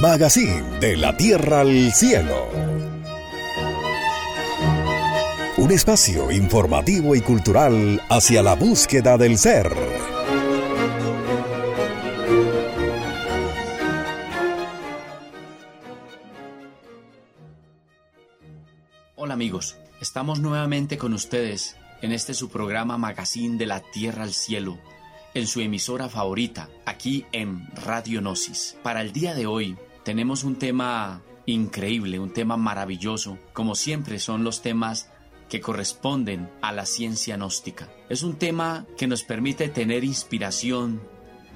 Magazine de la Tierra al Cielo. Un espacio informativo y cultural hacia la búsqueda del ser. Hola amigos, estamos nuevamente con ustedes en este su programa Magazine de la Tierra al Cielo, en su emisora favorita, aquí en Radio Gnosis. Para el día de hoy tenemos un tema increíble, un tema maravilloso, como siempre son los temas que corresponden a la ciencia gnóstica. Es un tema que nos permite tener inspiración,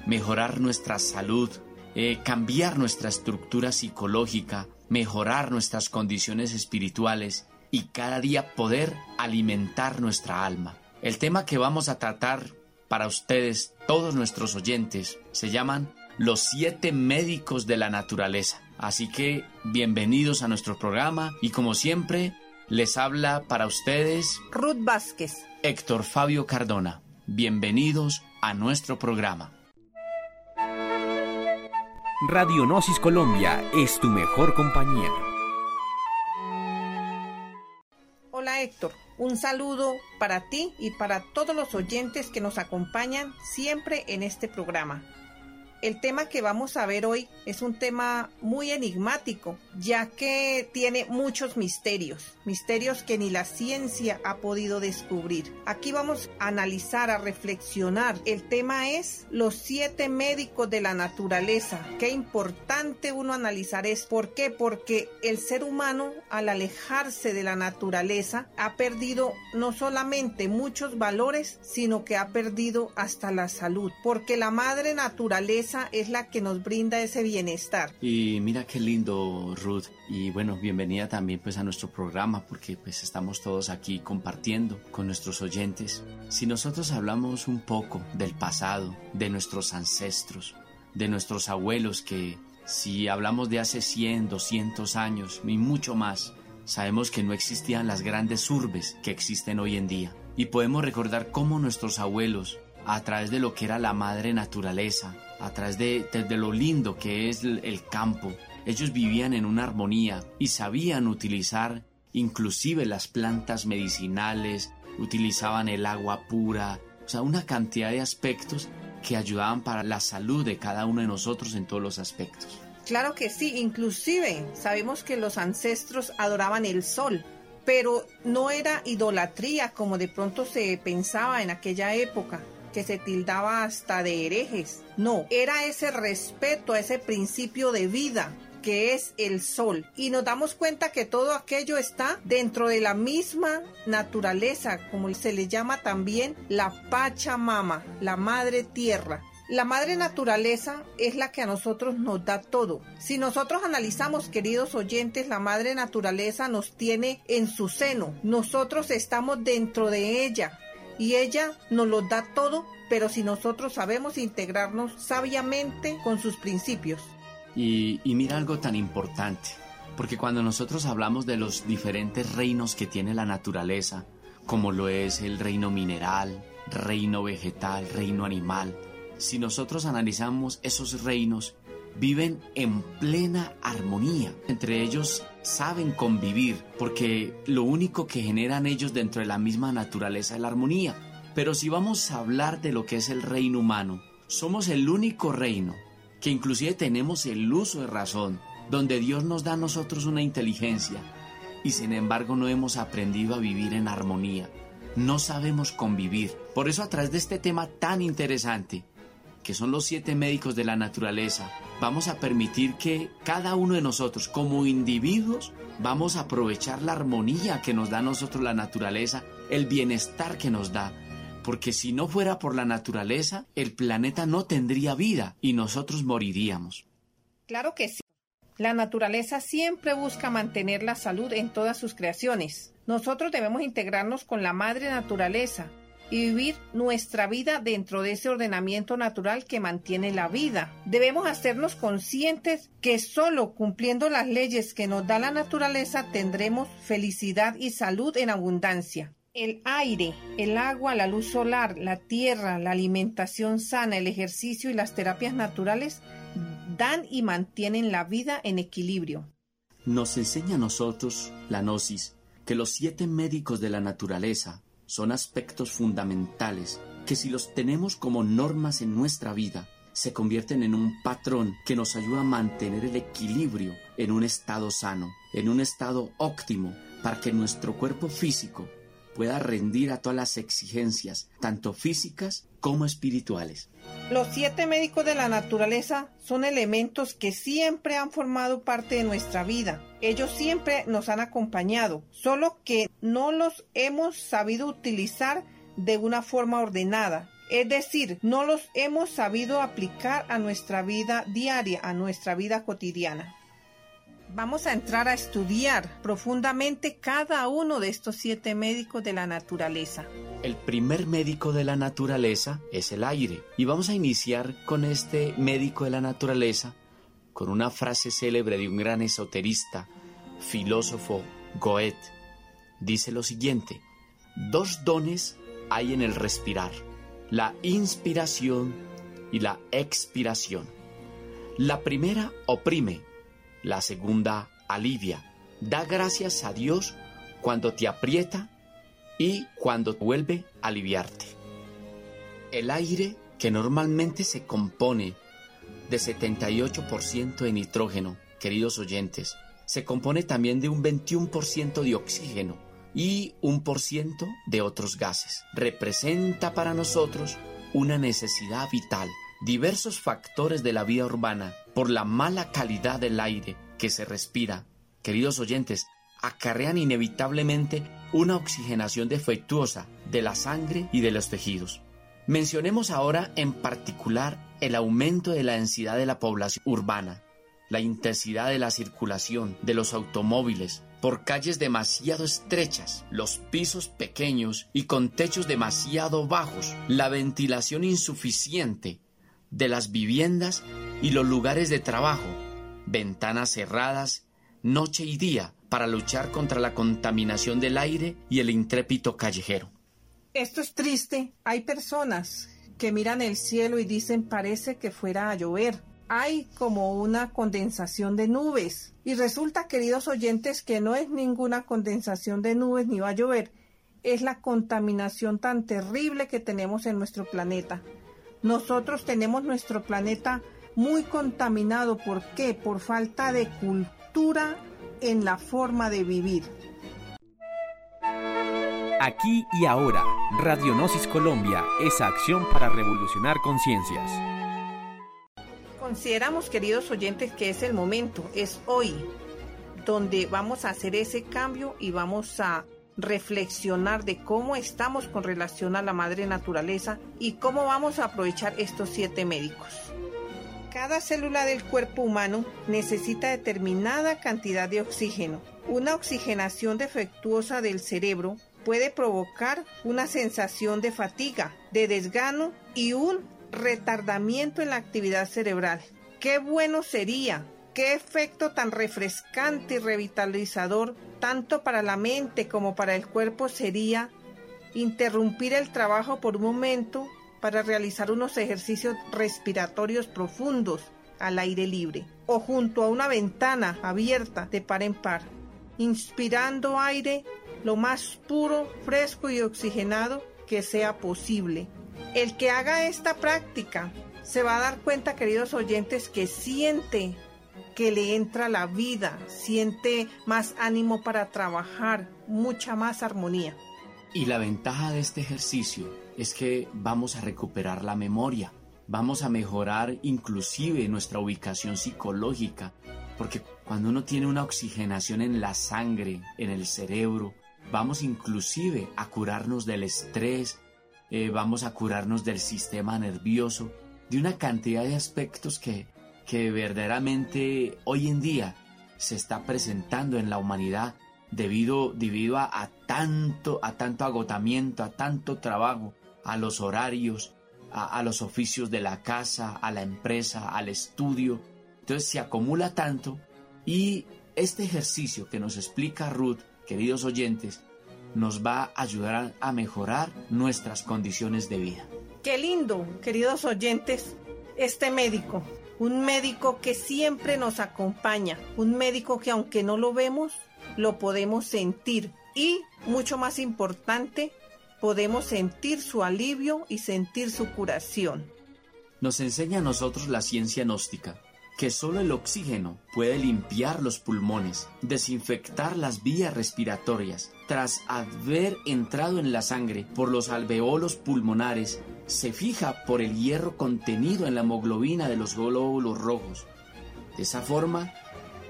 mejorar nuestra salud, eh, cambiar nuestra estructura psicológica, mejorar nuestras condiciones espirituales y cada día poder alimentar nuestra alma. El tema que vamos a tratar para ustedes, todos nuestros oyentes, se llaman los siete médicos de la naturaleza. Así que bienvenidos a nuestro programa y como siempre les habla para ustedes Ruth Vázquez, Héctor Fabio Cardona. Bienvenidos a nuestro programa. Radionosis Colombia es tu mejor compañía. Hola Héctor, un saludo para ti y para todos los oyentes que nos acompañan siempre en este programa. El tema que vamos a ver hoy es un tema muy enigmático, ya que tiene muchos misterios, misterios que ni la ciencia ha podido descubrir. Aquí vamos a analizar, a reflexionar. El tema es los siete médicos de la naturaleza. Qué importante uno analizar es. ¿Por qué? Porque el ser humano, al alejarse de la naturaleza, ha perdido no solamente muchos valores, sino que ha perdido hasta la salud. Porque la madre naturaleza es la que nos brinda ese bienestar. Y mira qué lindo, Ruth. Y bueno, bienvenida también pues a nuestro programa porque pues estamos todos aquí compartiendo con nuestros oyentes. Si nosotros hablamos un poco del pasado, de nuestros ancestros, de nuestros abuelos que si hablamos de hace 100, 200 años y mucho más, sabemos que no existían las grandes urbes que existen hoy en día. Y podemos recordar cómo nuestros abuelos, a través de lo que era la madre naturaleza, a través de, lo lindo que es el campo. Ellos vivían en una armonía y sabían utilizar inclusive las plantas medicinales, utilizaban el agua pura, o sea, una cantidad de aspectos que ayudaban para la salud de cada uno de nosotros en todos los aspectos. Claro que sí, inclusive sabemos que los ancestros adoraban el sol, pero no era idolatría como de pronto se pensaba en aquella época que se tildaba hasta de herejes. No, era ese respeto a ese principio de vida que es el sol. Y nos damos cuenta que todo aquello está dentro de la misma naturaleza, como se le llama también la Pachamama, la madre tierra. La madre naturaleza es la que a nosotros nos da todo. Si nosotros analizamos, queridos oyentes, la madre naturaleza nos tiene en su seno. Nosotros estamos dentro de ella y ella nos lo da todo, pero si nosotros sabemos integrarnos sabiamente con sus principios. Y, mira algo tan importante, porque cuando nosotros hablamos de los diferentes reinos que tiene la naturaleza, como lo es el reino mineral, reino vegetal, reino animal, si nosotros analizamos esos reinos, viven en plena armonía. Entre ellos saben convivir, porque lo único que generan ellos dentro de la misma naturaleza es la armonía. Pero si vamos a hablar de lo que es el reino humano, somos el único reino que inclusive tenemos el uso de razón, donde Dios nos da a nosotros una inteligencia y sin embargo no hemos aprendido a vivir en armonía. No sabemos convivir. Por eso a través de este tema tan interesante, que son los siete médicos de la naturaleza, vamos a permitir que cada uno de nosotros como individuos vamos a aprovechar la armonía que nos da nosotros la naturaleza, el bienestar que nos da. Porque si no fuera por la naturaleza, el planeta no tendría vida y nosotros moriríamos. Claro que sí. La naturaleza siempre busca mantener la salud en todas sus creaciones. Nosotros debemos integrarnos con la madre naturaleza, y vivir nuestra vida dentro de ese ordenamiento natural que mantiene la vida. Debemos hacernos conscientes que solo cumpliendo las leyes que nos da la naturaleza tendremos felicidad y salud en abundancia. El aire, el agua, la luz solar, la tierra, la alimentación sana, el ejercicio y las terapias naturales dan y mantienen la vida en equilibrio. Nos enseña a nosotros la gnosis que los siete médicos de la naturaleza son aspectos fundamentales que si los tenemos como normas en nuestra vida, se convierten en un patrón que nos ayuda a mantener el equilibrio en un estado sano, en un estado óptimo, para que nuestro cuerpo físico pueda rendir a todas las exigencias, tanto físicas como espirituales. Los siete médicos de la naturaleza son elementos que siempre han formado parte de nuestra vida. Ellos siempre nos han acompañado, solo que no los hemos sabido utilizar de una forma ordenada. Es decir, no los hemos sabido aplicar a nuestra vida diaria, a nuestra vida cotidiana. Vamos a entrar a estudiar profundamente cada uno de estos siete médicos de la naturaleza. El primer médico de la naturaleza es el aire. Y vamos a iniciar con este médico de la naturaleza con una frase célebre de un gran esoterista, filósofo Goethe. Dice lo siguiente, dos dones hay en el respirar, la inspiración y la expiración. La primera oprime, la segunda alivia. Da gracias a Dios cuando te aprieta y cuando vuelve a aliviarte. El aire, que normalmente se compone de 78% de nitrógeno, queridos oyentes, se compone también de un 21% de oxígeno y un por ciento de otros gases. Representa para nosotros una necesidad vital. Diversos factores de la vida urbana, por la mala calidad del aire que se respira, queridos oyentes, acarrean inevitablemente una oxigenación defectuosa de la sangre y de los tejidos. Mencionemos ahora en particular el aumento de la densidad de la población urbana, la intensidad de la circulación de los automóviles por calles demasiado estrechas, los pisos pequeños y con techos demasiado bajos, la ventilación insuficiente de las viviendas y los lugares de trabajo, ventanas cerradas noche y día para luchar contra la contaminación del aire y el intrépito callejero. Esto es triste. Hay personas que miran el cielo y dicen parece que fuera a llover. Hay como una condensación de nubes. Y resulta, queridos oyentes, que no es ninguna condensación de nubes ni va a llover. Es la contaminación tan terrible que tenemos en nuestro planeta. Nosotros tenemos nuestro planeta muy contaminado. ¿Por qué? Por falta de cultura en la forma de vivir. Aquí y ahora, Radionosis Colombia, esa acción para revolucionar conciencias. Consideramos, queridos oyentes, que es el momento, es hoy, donde vamos a hacer ese cambio y vamos a reflexionar de cómo estamos con relación a la madre naturaleza y cómo vamos a aprovechar estos siete médicos. Cada célula del cuerpo humano necesita determinada cantidad de oxígeno. Una oxigenación defectuosa del cerebro puede provocar una sensación de fatiga, de desgano y un retardamiento en la actividad cerebral. Qué bueno sería, qué efecto tan refrescante y revitalizador, tanto para la mente como para el cuerpo sería interrumpir el trabajo por un momento para realizar unos ejercicios respiratorios profundos al aire libre o junto a una ventana abierta de par en par, inspirando aire lo más puro, fresco y oxigenado que sea posible. El que haga esta práctica se va a dar cuenta, queridos oyentes, que siente que le entra la vida, siente más ánimo para trabajar, mucha más armonía. Y la ventaja de este ejercicio es que vamos a recuperar la memoria, vamos a mejorar inclusive nuestra ubicación psicológica, porque cuando uno tiene una oxigenación en la sangre, en el cerebro, vamos inclusive a curarnos del estrés, eh, vamos a curarnos del sistema nervioso, de una cantidad de aspectos que, que verdaderamente hoy en día se está presentando en la humanidad debido, debido a, tanto, a tanto agotamiento, a tanto trabajo, a los horarios, a, los oficios de la casa, a la empresa, al estudio. Entonces se acumula tanto y este ejercicio que nos explica Ruth, queridos oyentes, nos va a ayudar a mejorar nuestras condiciones de vida. Qué lindo, queridos oyentes, este médico, un médico que siempre nos acompaña, un médico que aunque no lo vemos, lo podemos sentir y, mucho más importante, podemos sentir su alivio y sentir su curación. Nos enseña a nosotros la ciencia gnóstica que solo el oxígeno puede limpiar los pulmones, desinfectar las vías respiratorias. Tras haber entrado en la sangre por los alveolos pulmonares, se fija por el hierro contenido en la hemoglobina de los glóbulos rojos. De esa forma,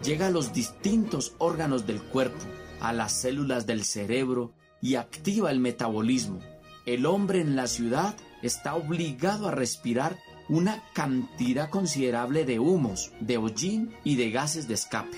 llega a los distintos órganos del cuerpo, a las células del cerebro y activa el metabolismo. El hombre en la ciudad está obligado a respirar una cantidad considerable de humos, de hollín y de gases de escape.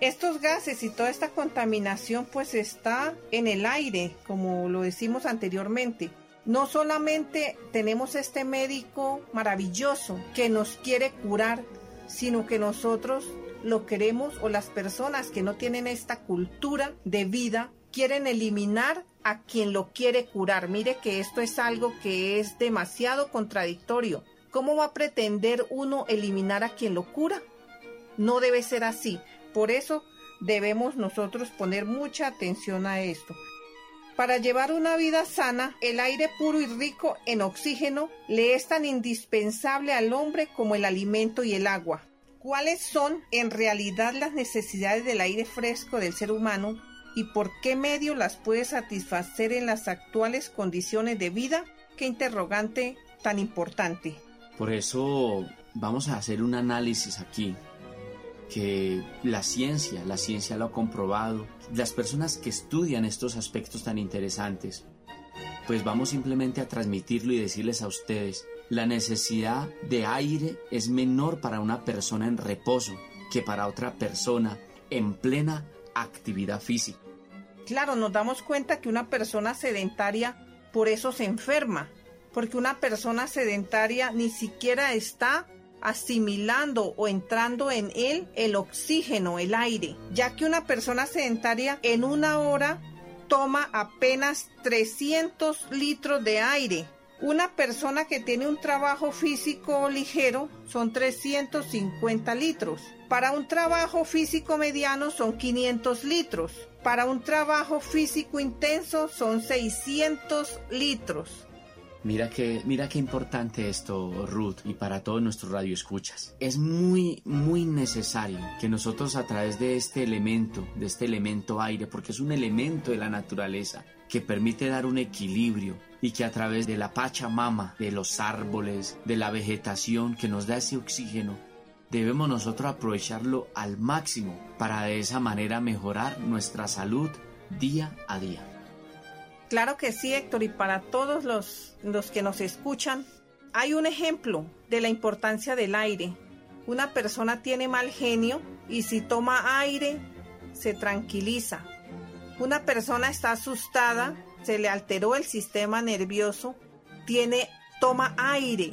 Estos gases y toda esta contaminación pues está en el aire, como lo decimos anteriormente. No solamente tenemos este médico maravilloso que nos quiere curar, sino que nosotros lo queremos o las personas que no tienen esta cultura de vida quieren eliminar a quien lo quiere curar. Mire que esto es algo que es demasiado contradictorio. ¿Cómo va a pretender uno eliminar a quien lo cura? No debe ser así. Por eso debemos nosotros poner mucha atención a esto. Para llevar una vida sana, el aire puro y rico en oxígeno le es tan indispensable al hombre como el alimento y el agua. ¿Cuáles son en realidad las necesidades del aire fresco del ser humano y por qué medio las puede satisfacer en las actuales condiciones de vida? Qué interrogante tan importante. Por eso vamos a hacer un análisis aquí que la ciencia, la ciencia lo ha comprobado, las personas que estudian estos aspectos tan interesantes, pues vamos simplemente a transmitirlo y decirles a ustedes, la necesidad de aire es menor para una persona en reposo que para otra persona en plena actividad física. Claro, nos damos cuenta que una persona sedentaria por eso se enferma, porque una persona sedentaria ni siquiera está asimilando o entrando en él el oxígeno, el aire, ya que una persona sedentaria en una hora toma apenas 300 litros de aire. Una persona que tiene un trabajo físico ligero son 350 litros. Para un trabajo físico mediano son 500 litros. Para un trabajo físico intenso son 600 litros. Mira que, mira qué importante esto, Ruth, y para todos nuestros radioescuchas. Es muy, muy necesario que nosotros a través de este elemento, de este elemento aire, porque es un elemento de la naturaleza que permite dar un equilibrio y que a través de la pachamama, de los árboles, de la vegetación que nos da ese oxígeno, debemos nosotros aprovecharlo al máximo para de esa manera mejorar nuestra salud día a día. Claro que sí, Héctor, y para todos los, los que nos escuchan, hay un ejemplo de la importancia del aire. Una persona tiene mal genio y si toma aire, se tranquiliza. Una persona está asustada, se le alteró el sistema nervioso, tiene, toma aire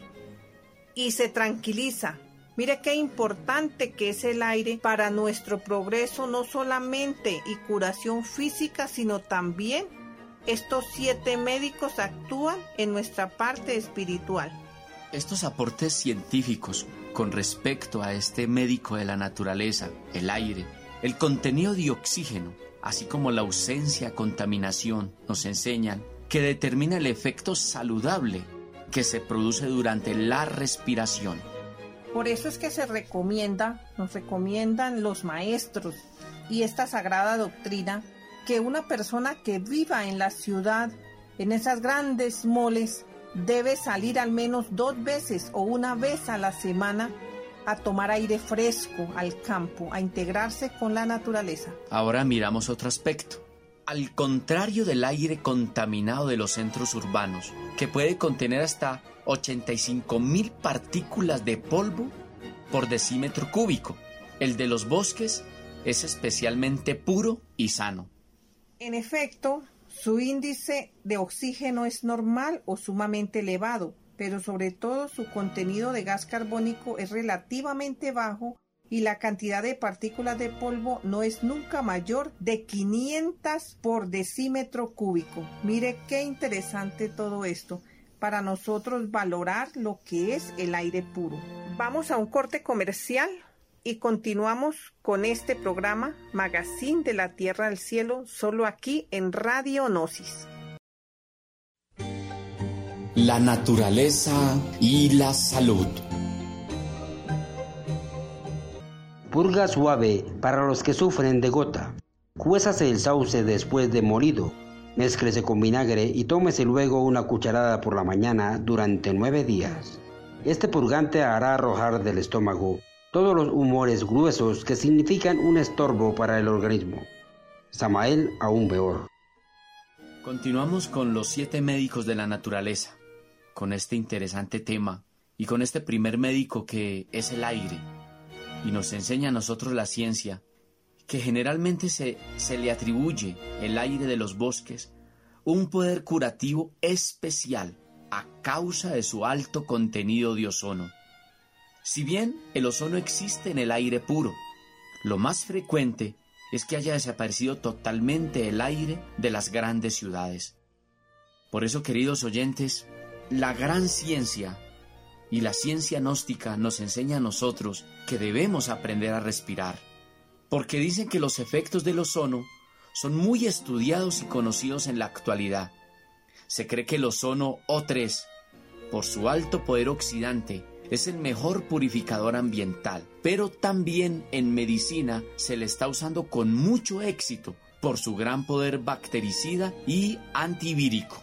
y se tranquiliza. Mire qué importante que es el aire para nuestro progreso, no solamente y curación física, sino también estos siete médicos actúan en nuestra parte espiritual. Estos aportes científicos con respecto a este médico de la naturaleza, el aire, el contenido de oxígeno, así como la ausencia de contaminación, nos enseñan que determina el efecto saludable que se produce durante la respiración. Por eso es que se recomienda, nos recomiendan los maestros y esta sagrada doctrina que una persona que viva en la ciudad, en esas grandes moles, debe salir al menos dos veces o una vez a la semana a tomar aire fresco al campo, a integrarse con la naturaleza. Ahora miramos otro aspecto. Al contrario del aire contaminado de los centros urbanos, que puede contener hasta 85 mil partículas de polvo por decímetro cúbico, el de los bosques es especialmente puro y sano. En efecto, su índice de oxígeno es normal o sumamente elevado, pero sobre todo su contenido de gas carbónico es relativamente bajo y la cantidad de partículas de polvo no es nunca mayor de 500 por decímetro cúbico. Mire qué interesante todo esto para nosotros valorar lo que es el aire puro. Vamos a un corte comercial y continuamos con este programa Magazine de la Tierra al Cielo, solo aquí en Radio Gnosis. La naturaleza y la salud. Purga suave para los que sufren de gota. Cuésase el sauce después de molido. Mézclese con vinagre y tómese luego una cucharada por la mañana durante nueve días. Este purgante hará arrojar del estómago todos los humores gruesos que significan un estorbo para el organismo. Samael aún peor. Continuamos con los siete médicos de la naturaleza, con este interesante tema y con este primer médico que es el aire, y nos enseña a nosotros la ciencia, que generalmente se, se le atribuye el aire de los bosques un poder curativo especial a causa de su alto contenido de ozono. Si bien el ozono existe en el aire puro, lo más frecuente es que haya desaparecido totalmente el aire de las grandes ciudades. Por eso, queridos oyentes, la gran ciencia y la ciencia gnóstica nos enseña a nosotros que debemos aprender a respirar, porque dicen que los efectos del ozono son muy estudiados y conocidos en la actualidad. Se cree que el ozono O3, por su alto poder oxidante, es el mejor purificador ambiental, pero también en medicina se le está usando con mucho éxito por su gran poder bactericida y antivírico.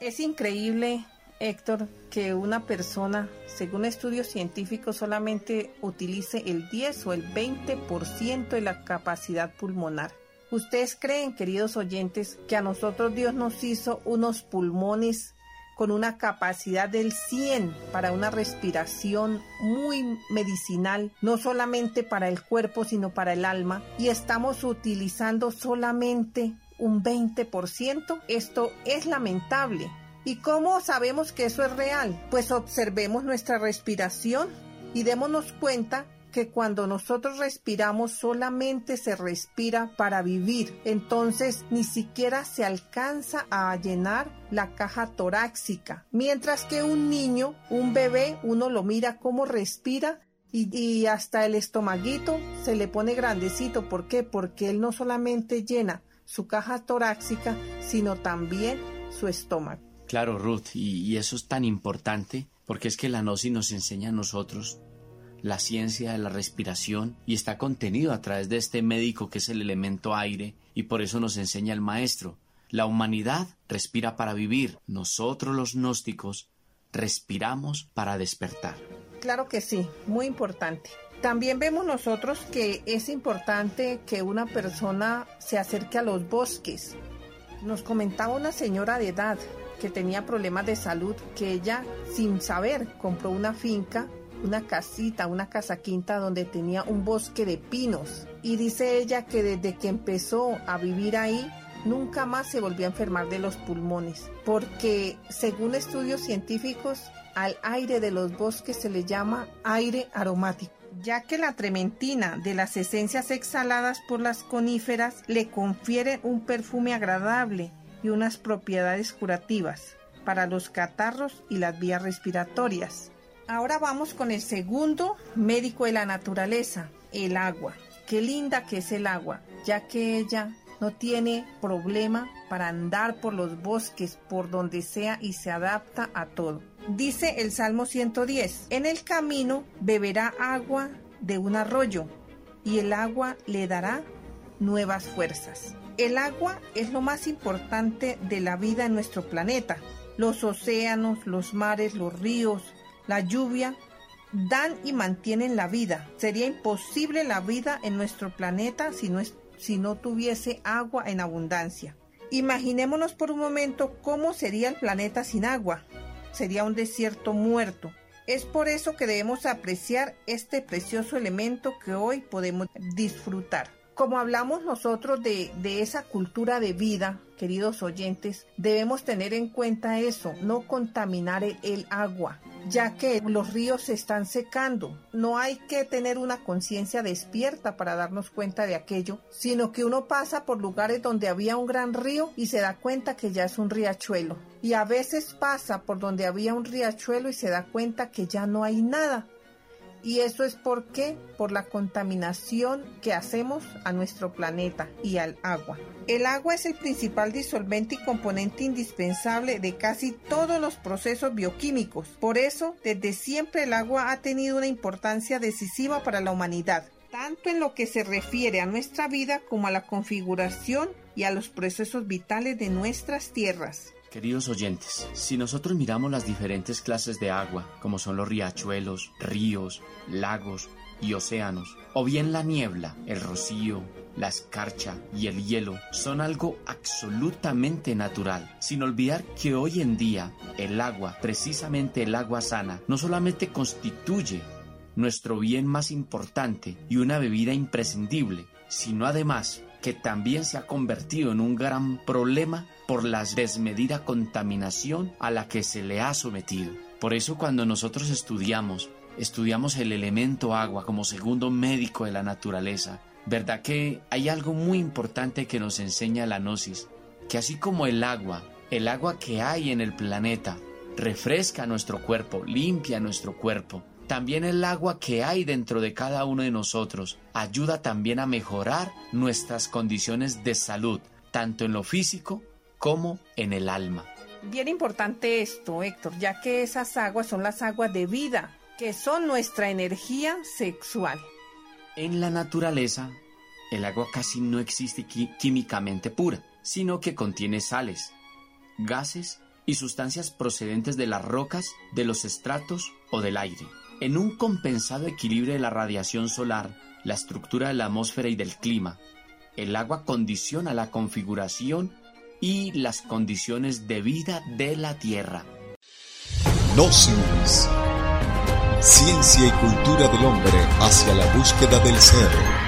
Es increíble, Héctor, que una persona, según estudios científicos, solamente utilice el 10 o el 20% de la capacidad pulmonar. ¿Ustedes creen, queridos oyentes, que a nosotros Dios nos hizo unos pulmones con una capacidad del 100 para una respiración muy medicinal, no solamente para el cuerpo, sino para el alma, y estamos utilizando solamente un 20%. Esto es lamentable. ¿Y cómo sabemos que eso es real? Pues observemos nuestra respiración y démonos cuenta que cuando nosotros respiramos solamente se respira para vivir. Entonces ni siquiera se alcanza a llenar la caja torácica. Mientras que un niño, un bebé, uno lo mira cómo respira y, hasta el estomaguito se le pone grandecito. ¿Por qué? Porque él no solamente llena su caja torácica, sino también su estómago. Claro, Ruth, y, eso es tan importante porque es que la gnosis nos enseña a nosotros la ciencia de la respiración y está contenido a través de este médico que es el elemento aire y por eso nos enseña el maestro. La humanidad respira para vivir, nosotros los gnósticos respiramos para despertar. Claro que sí, muy importante. También vemos nosotros que es importante que una persona se acerque a los bosques. Nos comentaba una señora de edad que tenía problemas de salud, que ella sin saber compró una finca una casita, una casa quinta donde tenía un bosque de pinos. Y dice ella que desde que empezó a vivir ahí, nunca más se volvió a enfermar de los pulmones, porque según estudios científicos, al aire de los bosques se le llama aire aromático ya que la trementina de las esencias exhaladas por las coníferas le confiere un perfume agradable y unas propiedades curativas para los catarros y las vías respiratorias. Ahora vamos con el segundo médico de la naturaleza, el agua. Qué linda que es el agua, ya que ella no tiene problema para andar por los bosques, por donde sea y se adapta a todo. Dice el Salmo 110, en el camino beberá agua de un arroyo y el agua le dará nuevas fuerzas. El agua es lo más importante de la vida en nuestro planeta. Los océanos, los mares, los ríos, la lluvia, dan y mantienen la vida. Sería imposible la vida en nuestro planeta si no, si no tuviese agua en abundancia. Imaginémonos por un momento cómo sería el planeta sin agua. Sería un desierto muerto. Es por eso que debemos apreciar este precioso elemento que hoy podemos disfrutar. Como hablamos nosotros de, esa cultura de vida, queridos oyentes, debemos tener en cuenta eso, no contaminar el agua, ya que los ríos se están secando. No hay que tener una conciencia despierta para darnos cuenta de aquello, sino que uno pasa por lugares donde había un gran río y se da cuenta que ya es un riachuelo. Y a veces pasa por donde había un riachuelo y se da cuenta que ya no hay nada. Y eso es por qué? Por la contaminación que hacemos a nuestro planeta y al agua. El agua es el principal disolvente y componente indispensable de casi todos los procesos bioquímicos. Por eso, desde siempre el agua ha tenido una importancia decisiva para la humanidad, tanto en lo que se refiere a nuestra vida como a la configuración y a los procesos vitales de nuestras tierras. Queridos oyentes, si nosotros miramos las diferentes clases de agua, como son los riachuelos, ríos, lagos y océanos, o bien la niebla, el rocío, la escarcha y el hielo, son algo absolutamente natural, sin olvidar que hoy en día el agua, precisamente el agua sana, no solamente constituye nuestro bien más importante y una bebida imprescindible, sino además que también se ha convertido en un gran problema por la desmedida contaminación a la que se le ha sometido. Por eso cuando nosotros estudiamos, estudiamos el elemento agua como segundo médico de la naturaleza, ¿verdad que hay algo muy importante que nos enseña la gnosis? Que así como el agua, el agua que hay en el planeta, refresca nuestro cuerpo, limpia nuestro cuerpo, también el agua que hay dentro de cada uno de nosotros ayuda también a mejorar nuestras condiciones de salud, tanto en lo físico como en el alma. Bien importante esto, Héctor, ya que esas aguas son las aguas de vida, que son nuestra energía sexual. En la naturaleza, el agua casi no existe químicamente pura, sino que contiene sales, gases y sustancias procedentes de las rocas, de los estratos o del aire. En un compensado equilibrio de la radiación solar, la estructura de la atmósfera y del clima, el agua condiciona la configuración y las condiciones de vida de la Tierra. Gnosis. Ciencia y cultura del hombre hacia la búsqueda del ser.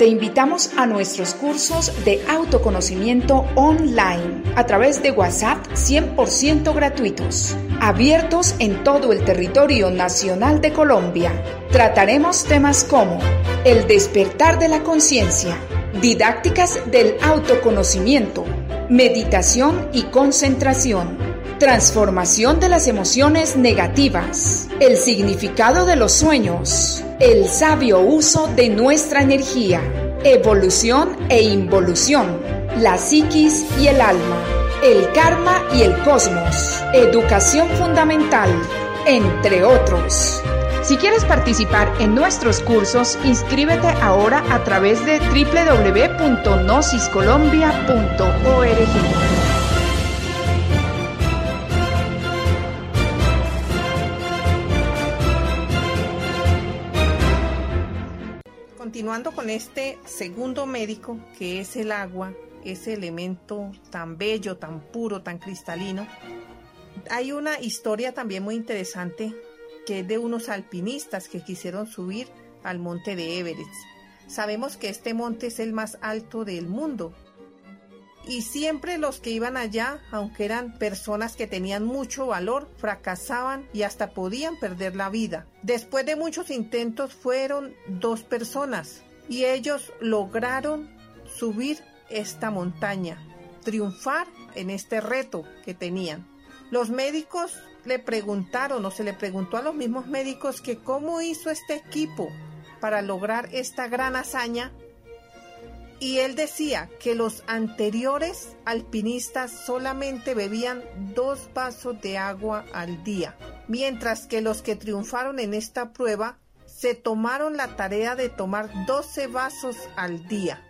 Te invitamos a nuestros cursos de autoconocimiento online a través de WhatsApp 100% gratuitos, abiertos en todo el territorio nacional de Colombia. Trataremos temas como el despertar de la conciencia, didácticas del autoconocimiento, meditación y concentración, transformación de las emociones negativas, el significado de los sueños, el sabio uso de nuestra energía, evolución e involución, la psiquis y el alma, el karma y el cosmos, educación fundamental, entre otros. Si quieres participar en nuestros cursos, inscríbete ahora a través de www.nosiscolombia.org. continuando con este segundo médico, que es el agua, ese elemento tan bello, tan puro, tan cristalino, hay una historia también muy interesante que es de unos alpinistas que quisieron subir al monte de Everest. Sabemos que este monte es el más alto del mundo y siempre los que iban allá, aunque eran personas que tenían mucho valor, fracasaban y hasta podían perder la vida. Después de muchos intentos fueron dos personas y ellos lograron subir esta montaña, triunfar en este reto que tenían. Los médicos le preguntaron o se le preguntó a los mismos médicos que cómo hizo este equipo para lograr esta gran hazaña y él decía que los anteriores alpinistas solamente bebían dos vasos de agua al día, mientras que los que triunfaron en esta prueba se tomaron la tarea de tomar 12 vasos al día,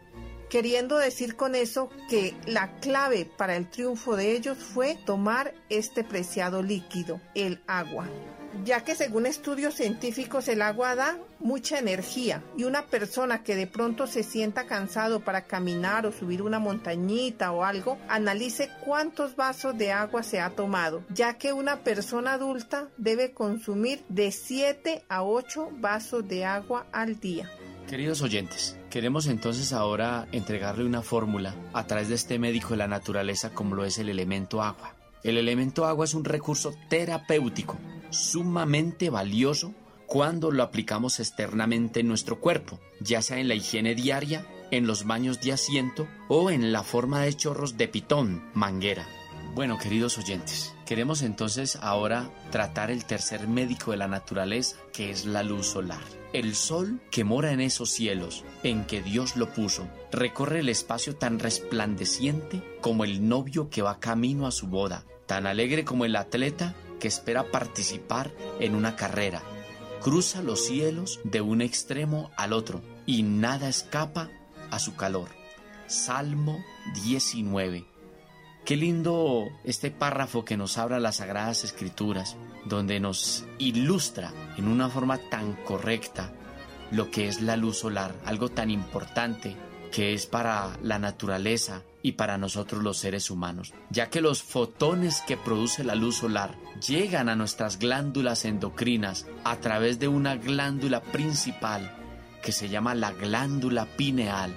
queriendo decir con eso que la clave para el triunfo de ellos fue tomar este preciado líquido, el agua ya que según estudios científicos el agua da mucha energía y una persona que de pronto se sienta cansado para caminar o subir una montañita o algo, analice cuántos vasos de agua se ha tomado, ya que una persona adulta debe consumir de 7 a 8 vasos de agua al día. Queridos oyentes, queremos entonces ahora entregarle una fórmula a través de este médico de la naturaleza como lo es el elemento agua. El elemento agua es un recurso terapéutico sumamente valioso cuando lo aplicamos externamente en nuestro cuerpo, ya sea en la higiene diaria, en los baños de asiento o en la forma de chorros de pitón, manguera. Bueno, queridos oyentes, queremos entonces ahora tratar el tercer médico de la naturaleza, que es la luz solar. El sol que mora en esos cielos en que Dios lo puso, recorre el espacio tan resplandeciente como el novio que va camino a su boda, tan alegre como el atleta que espera participar en una carrera. Cruza los cielos de un extremo al otro y nada escapa a su calor. Salmo 19. Qué lindo este párrafo que nos habla las Sagradas Escrituras, donde nos ilustra en una forma tan correcta lo que es la luz solar, algo tan importante que es para la naturaleza y para nosotros los seres humanos, ya que los fotones que produce la luz solar llegan a nuestras glándulas endocrinas a través de una glándula principal que se llama la glándula pineal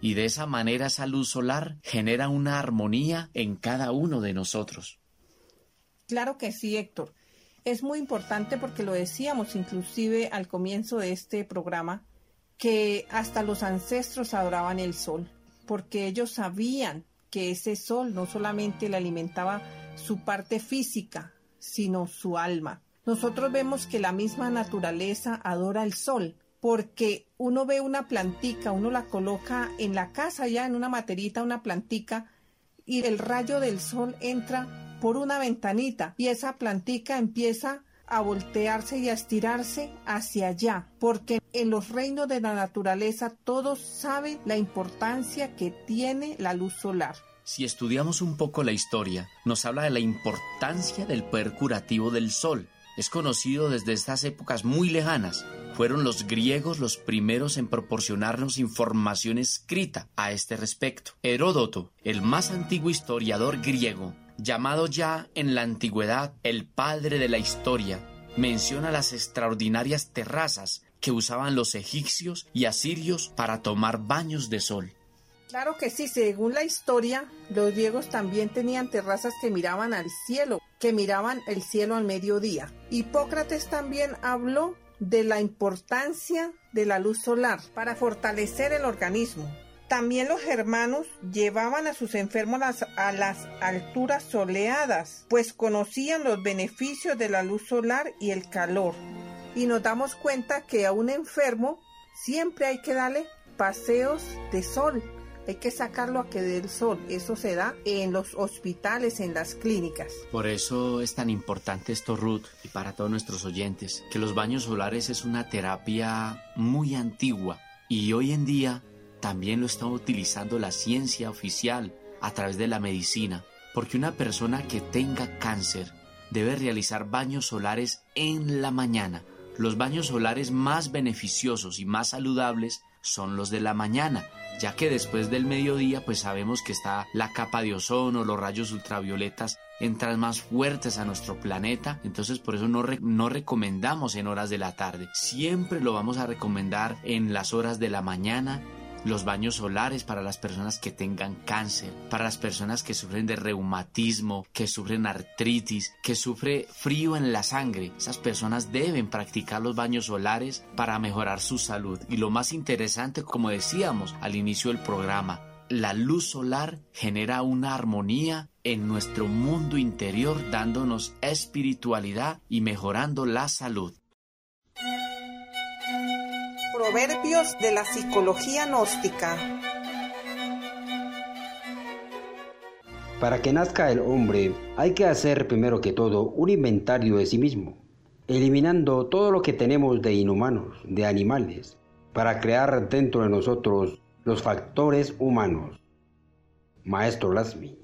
y de esa manera esa luz solar genera una armonía en cada uno de nosotros. Claro que sí, Héctor. Es muy importante porque lo decíamos inclusive al comienzo de este programa, que hasta los ancestros adoraban el sol, porque ellos sabían que ese sol no solamente le alimentaba su parte física, sino su alma. Nosotros vemos que la misma naturaleza adora el sol, porque uno ve una plantica, uno la coloca en la casa ya en una materita, una plantica, y el rayo del sol entra por una ventanita y esa plantica empieza a voltearse y a estirarse hacia allá, porque en los reinos de la naturaleza todos saben la importancia que tiene la luz solar. Si estudiamos un poco la historia, nos habla de la importancia del poder curativo del sol. Es conocido desde estas épocas muy lejanas, fueron los griegos los primeros en proporcionarnos información escrita a este respecto. Heródoto, el más antiguo historiador griego, llamado ya en la antigüedad el padre de la historia, menciona las extraordinarias terrazas que usaban los egipcios y asirios para tomar baños de sol. Claro que sí, según la historia, los griegos también tenían terrazas que miraban al cielo, que miraban el cielo al mediodía. Hipócrates también habló de la importancia de la luz solar para fortalecer el organismo. También los germanos llevaban a sus enfermos a las alturas soleadas, pues conocían los beneficios de la luz solar y el calor. Y nos damos cuenta que a un enfermo siempre hay que darle paseos de sol, hay que sacarlo a que dé el sol. Eso se da en los hospitales, en las clínicas. Por eso es tan importante esto, Ruth, y para todos nuestros oyentes, que los baños solares es una terapia muy antigua y hoy en día también lo está utilizando la ciencia oficial a través de la medicina, porque una persona que tenga cáncer debe realizar baños solares en la mañana. Los baños solares más beneficiosos y más saludables son los de la mañana, ya que después del mediodía pues sabemos que está la capa de ozono, los rayos ultravioletas entran más fuertes a nuestro planeta, entonces por eso no, no recomendamos en horas de la tarde, siempre lo vamos a recomendar en las horas de la mañana los baños solares para las personas que tengan cáncer, para las personas que sufren de reumatismo, que sufren artritis, que sufre frío en la sangre. Esas personas deben practicar los baños solares para mejorar su salud. Y lo más interesante, como decíamos al inicio del programa, la luz solar genera una armonía en nuestro mundo interior dándonos espiritualidad y mejorando la salud. Proverbios de la psicología gnóstica. Para que nazca el hombre hay que hacer primero que todo un inventario de sí mismo, eliminando todo lo que tenemos de inhumanos, de animales, para crear dentro de nosotros los factores humanos. Maestro Lasmi.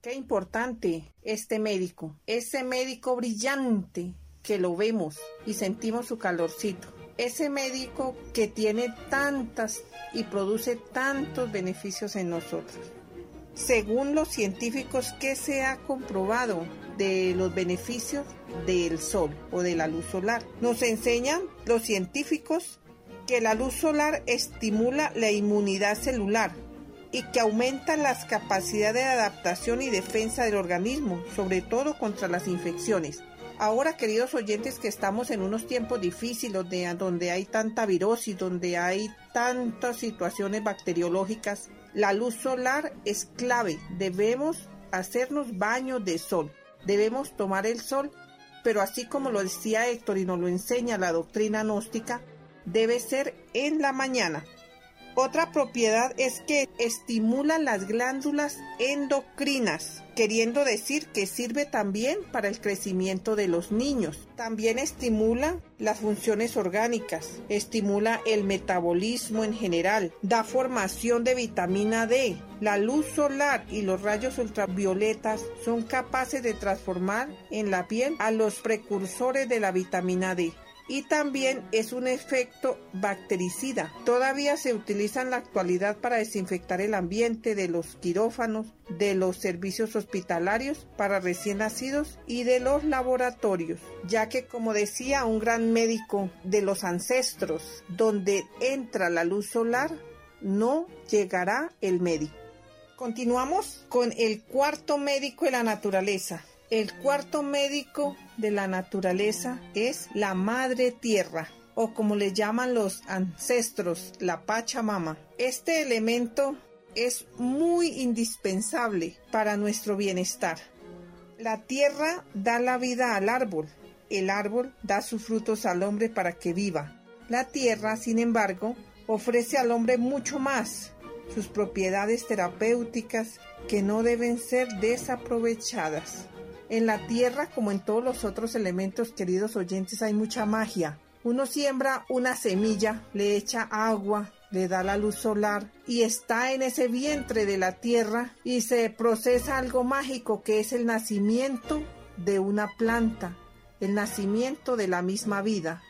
Qué importante este médico, ese médico brillante que lo vemos y sentimos su calorcito ese médico que tiene tantas y produce tantos beneficios en nosotros. Según los científicos, ¿qué se ha comprobado de los beneficios del sol o de la luz solar? Nos enseñan los científicos que la luz solar estimula la inmunidad celular y que aumenta las capacidades de adaptación y defensa del organismo, sobre todo contra las infecciones. Ahora, queridos oyentes, que estamos en unos tiempos difíciles donde, donde hay tanta virosis, donde hay tantas situaciones bacteriológicas, la luz solar es clave. Debemos hacernos baño de sol. Debemos tomar el sol, pero así como lo decía Héctor y nos lo enseña la doctrina gnóstica, debe ser en la mañana. Otra propiedad es que estimula las glándulas endocrinas, queriendo decir que sirve también para el crecimiento de los niños. También estimula las funciones orgánicas, estimula el metabolismo en general, da formación de vitamina D. La luz solar y los rayos ultravioletas son capaces de transformar en la piel a los precursores de la vitamina D y también es un efecto bactericida. Todavía se utiliza en la actualidad para desinfectar el ambiente de los quirófanos, de los servicios hospitalarios para recién nacidos y de los laboratorios, ya que como decía un gran médico de los ancestros, donde entra la luz solar, no llegará el médico. Continuamos con el cuarto médico de la naturaleza, el cuarto médico de la naturaleza es la madre tierra o como le llaman los ancestros, la Pachamama. Este elemento es muy indispensable para nuestro bienestar. La tierra da la vida al árbol, el árbol da sus frutos al hombre para que viva. La tierra, sin embargo, ofrece al hombre mucho más, sus propiedades terapéuticas que no deben ser desaprovechadas. En la tierra, como en todos los otros elementos, queridos oyentes, hay mucha magia. Uno siembra una semilla, le echa agua, le da la luz solar y está en ese vientre de la tierra y se procesa algo mágico que es el nacimiento de una planta, el nacimiento de la misma vida.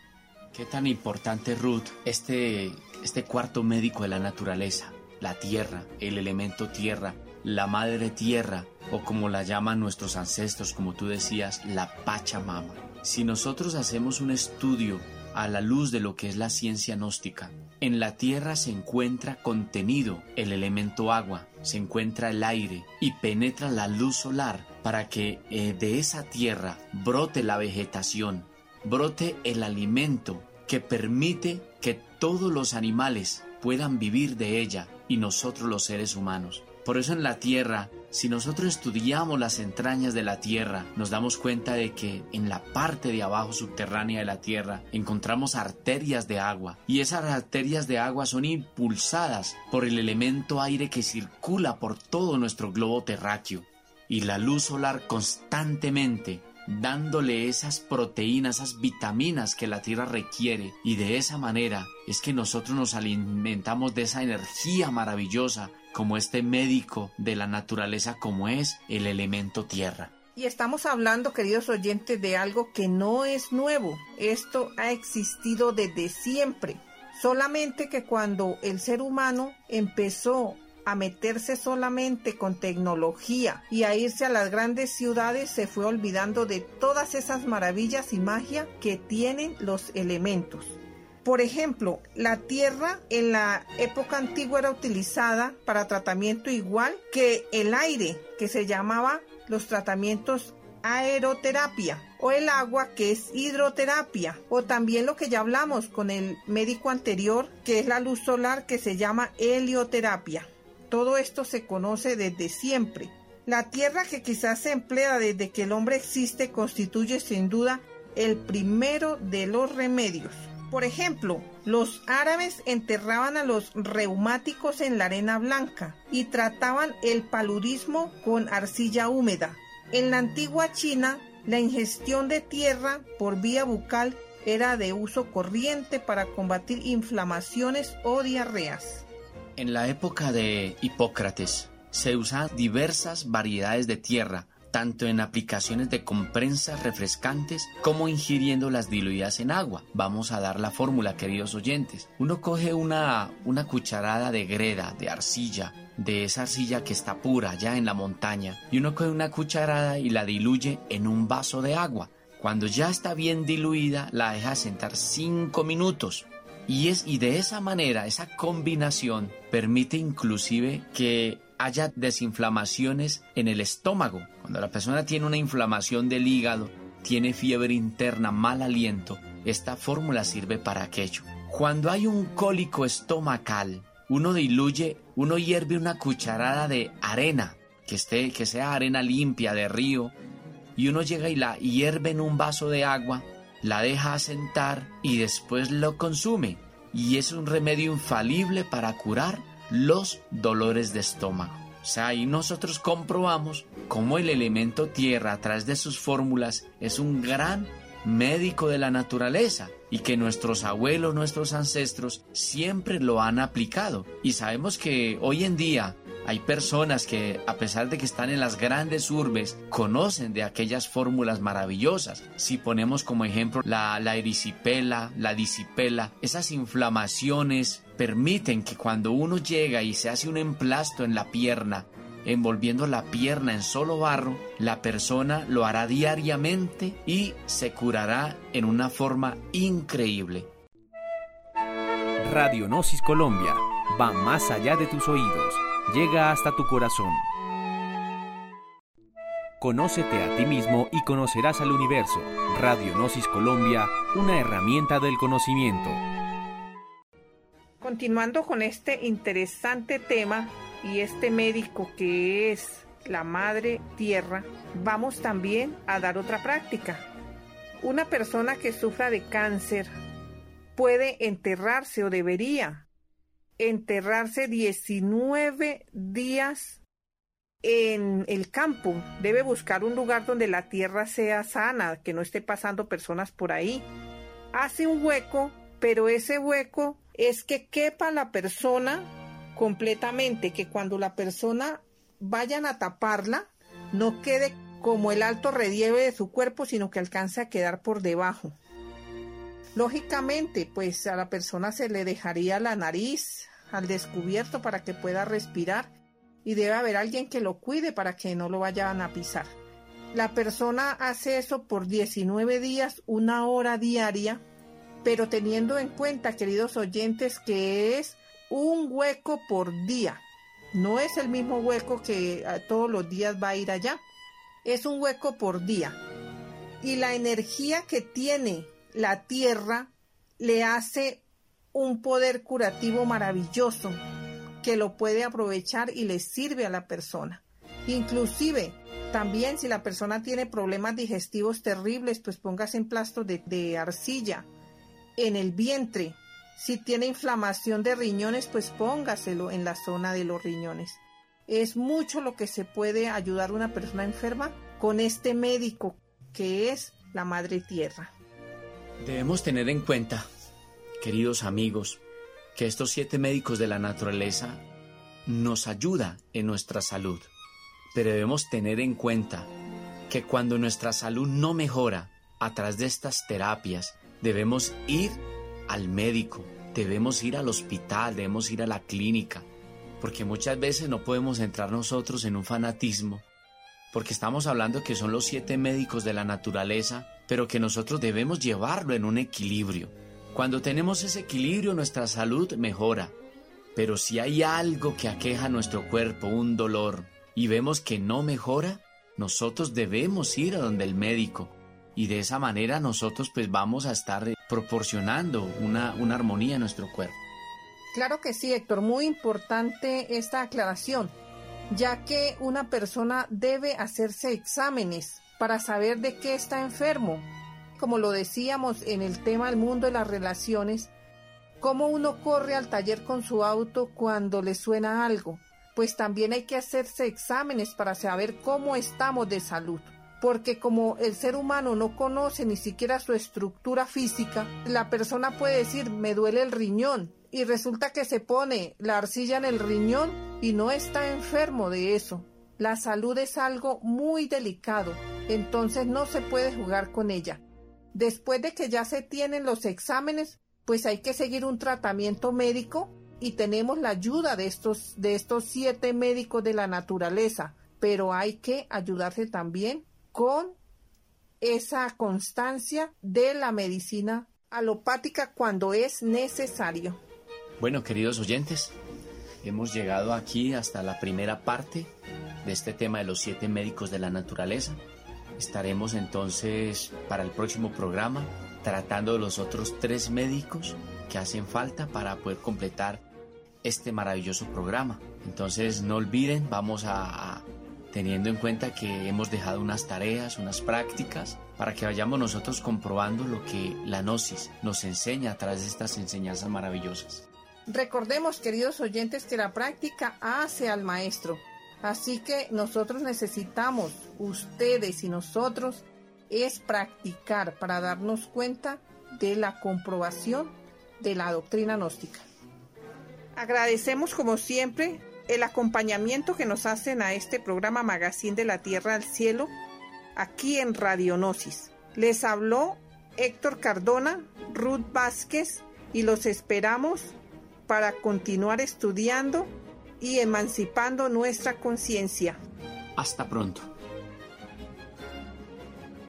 Qué tan importante, Ruth, este, este cuarto médico de la naturaleza, la tierra, el elemento tierra, la madre tierra, o como la llaman nuestros ancestros, como tú decías, la Pachamama. Si nosotros hacemos un estudio a la luz de lo que es la ciencia gnóstica, en la tierra se encuentra contenido el elemento agua, se encuentra el aire y penetra la luz solar para que eh, de esa tierra brote la vegetación, brote el alimento que permite que todos los animales puedan vivir de ella y nosotros los seres humanos. Por eso en la tierra si nosotros estudiamos las entrañas de la Tierra, nos damos cuenta de que en la parte de abajo subterránea de la Tierra encontramos arterias de agua. Y esas arterias de agua son impulsadas por el elemento aire que circula por todo nuestro globo terráqueo. Y la luz solar constantemente dándole esas proteínas, esas vitaminas que la tierra requiere. Y de esa manera es que nosotros nos alimentamos de esa energía maravillosa como este médico de la naturaleza como es el elemento tierra. Y estamos hablando, queridos oyentes, de algo que no es nuevo. Esto ha existido desde siempre. Solamente que cuando el ser humano empezó a meterse solamente con tecnología y a irse a las grandes ciudades, se fue olvidando de todas esas maravillas y magia que tienen los elementos. Por ejemplo, la tierra en la época antigua era utilizada para tratamiento igual que el aire, que se llamaba los tratamientos aeroterapia o el agua que es hidroterapia o también lo que ya hablamos con el médico anterior que es la luz solar que se llama helioterapia. Todo esto se conoce desde siempre. La tierra que quizás se emplea desde que el hombre existe constituye sin duda el primero de los remedios. Por ejemplo, los árabes enterraban a los reumáticos en la arena blanca y trataban el paludismo con arcilla húmeda. En la antigua China, la ingestión de tierra por vía bucal era de uso corriente para combatir inflamaciones o diarreas. En la época de Hipócrates se usaban diversas variedades de tierra tanto en aplicaciones de comprensas refrescantes como ingiriéndolas diluidas en agua. Vamos a dar la fórmula, queridos oyentes. Uno coge una, una cucharada de greda, de arcilla, de esa arcilla que está pura ya en la montaña, y uno coge una cucharada y la diluye en un vaso de agua. Cuando ya está bien diluida, la deja sentar 5 minutos. Y, es, y de esa manera, esa combinación permite inclusive que haya desinflamaciones en el estómago. Cuando la persona tiene una inflamación del hígado, tiene fiebre interna, mal aliento, esta fórmula sirve para aquello. Cuando hay un cólico estomacal, uno diluye, uno hierve una cucharada de arena que esté, que sea arena limpia de río, y uno llega y la hierve en un vaso de agua, la deja asentar y después lo consume. Y es un remedio infalible para curar los dolores de estómago. O sea, ahí nosotros comprobamos cómo el elemento tierra a través de sus fórmulas es un gran médico de la naturaleza y que nuestros abuelos, nuestros ancestros siempre lo han aplicado. Y sabemos que hoy en día hay personas que, a pesar de que están en las grandes urbes, conocen de aquellas fórmulas maravillosas. Si ponemos como ejemplo la, la erisipela, la disipela, esas inflamaciones permiten que cuando uno llega y se hace un emplasto en la pierna, envolviendo la pierna en solo barro, la persona lo hará diariamente y se curará en una forma increíble. Radionosis Colombia va más allá de tus oídos llega hasta tu corazón. Conócete a ti mismo y conocerás al universo. Radionosis Colombia, una herramienta del conocimiento. Continuando con este interesante tema y este médico que es la Madre Tierra, vamos también a dar otra práctica. Una persona que sufra de cáncer puede enterrarse o debería enterrarse 19 días en el campo. Debe buscar un lugar donde la tierra sea sana, que no esté pasando personas por ahí. Hace un hueco, pero ese hueco es que quepa la persona completamente, que cuando la persona vayan a taparla, no quede como el alto relieve de su cuerpo, sino que alcance a quedar por debajo. Lógicamente, pues a la persona se le dejaría la nariz al descubierto para que pueda respirar y debe haber alguien que lo cuide para que no lo vayan a pisar. La persona hace eso por 19 días, una hora diaria, pero teniendo en cuenta, queridos oyentes, que es un hueco por día. No es el mismo hueco que ah, todos los días va a ir allá. Es un hueco por día. Y la energía que tiene la tierra le hace un poder curativo maravilloso que lo puede aprovechar y le sirve a la persona. Inclusive, también si la persona tiene problemas digestivos terribles, pues póngase en plasto de, de arcilla en el vientre. Si tiene inflamación de riñones, pues póngaselo en la zona de los riñones. Es mucho lo que se puede ayudar a una persona enferma con este médico que es la Madre Tierra. Debemos tener en cuenta, queridos amigos, que estos siete médicos de la naturaleza nos ayuda en nuestra salud. Pero debemos tener en cuenta que cuando nuestra salud no mejora a través de estas terapias, debemos ir al médico, debemos ir al hospital, debemos ir a la clínica, porque muchas veces no podemos entrar nosotros en un fanatismo, porque estamos hablando que son los siete médicos de la naturaleza, pero que nosotros debemos llevarlo en un equilibrio. Cuando tenemos ese equilibrio nuestra salud mejora, pero si hay algo que aqueja nuestro cuerpo, un dolor, y vemos que no mejora, nosotros debemos ir a donde el médico. Y de esa manera nosotros pues vamos a estar proporcionando una, una armonía en nuestro cuerpo. Claro que sí, Héctor, muy importante esta aclaración, ya que una persona debe hacerse exámenes para saber de qué está enfermo como lo decíamos en el tema del mundo de las relaciones, cómo uno corre al taller con su auto cuando le suena algo. Pues también hay que hacerse exámenes para saber cómo estamos de salud. Porque como el ser humano no conoce ni siquiera su estructura física, la persona puede decir me duele el riñón y resulta que se pone la arcilla en el riñón y no está enfermo de eso. La salud es algo muy delicado, entonces no se puede jugar con ella. Después de que ya se tienen los exámenes, pues hay que seguir un tratamiento médico y tenemos la ayuda de estos, de estos siete médicos de la naturaleza, pero hay que ayudarse también con esa constancia de la medicina alopática cuando es necesario. Bueno, queridos oyentes, hemos llegado aquí hasta la primera parte de este tema de los siete médicos de la naturaleza. Estaremos entonces para el próximo programa tratando de los otros tres médicos que hacen falta para poder completar este maravilloso programa. Entonces no olviden, vamos a, teniendo en cuenta que hemos dejado unas tareas, unas prácticas, para que vayamos nosotros comprobando lo que la Gnosis nos enseña a través de estas enseñanzas maravillosas. Recordemos, queridos oyentes, que la práctica hace al maestro. Así que nosotros necesitamos, ustedes y nosotros, es practicar para darnos cuenta de la comprobación de la doctrina gnóstica. Agradecemos como siempre el acompañamiento que nos hacen a este programa Magazine de la Tierra al Cielo aquí en Radionosis. Les habló Héctor Cardona, Ruth Vázquez y los esperamos para continuar estudiando y emancipando nuestra conciencia. Hasta pronto.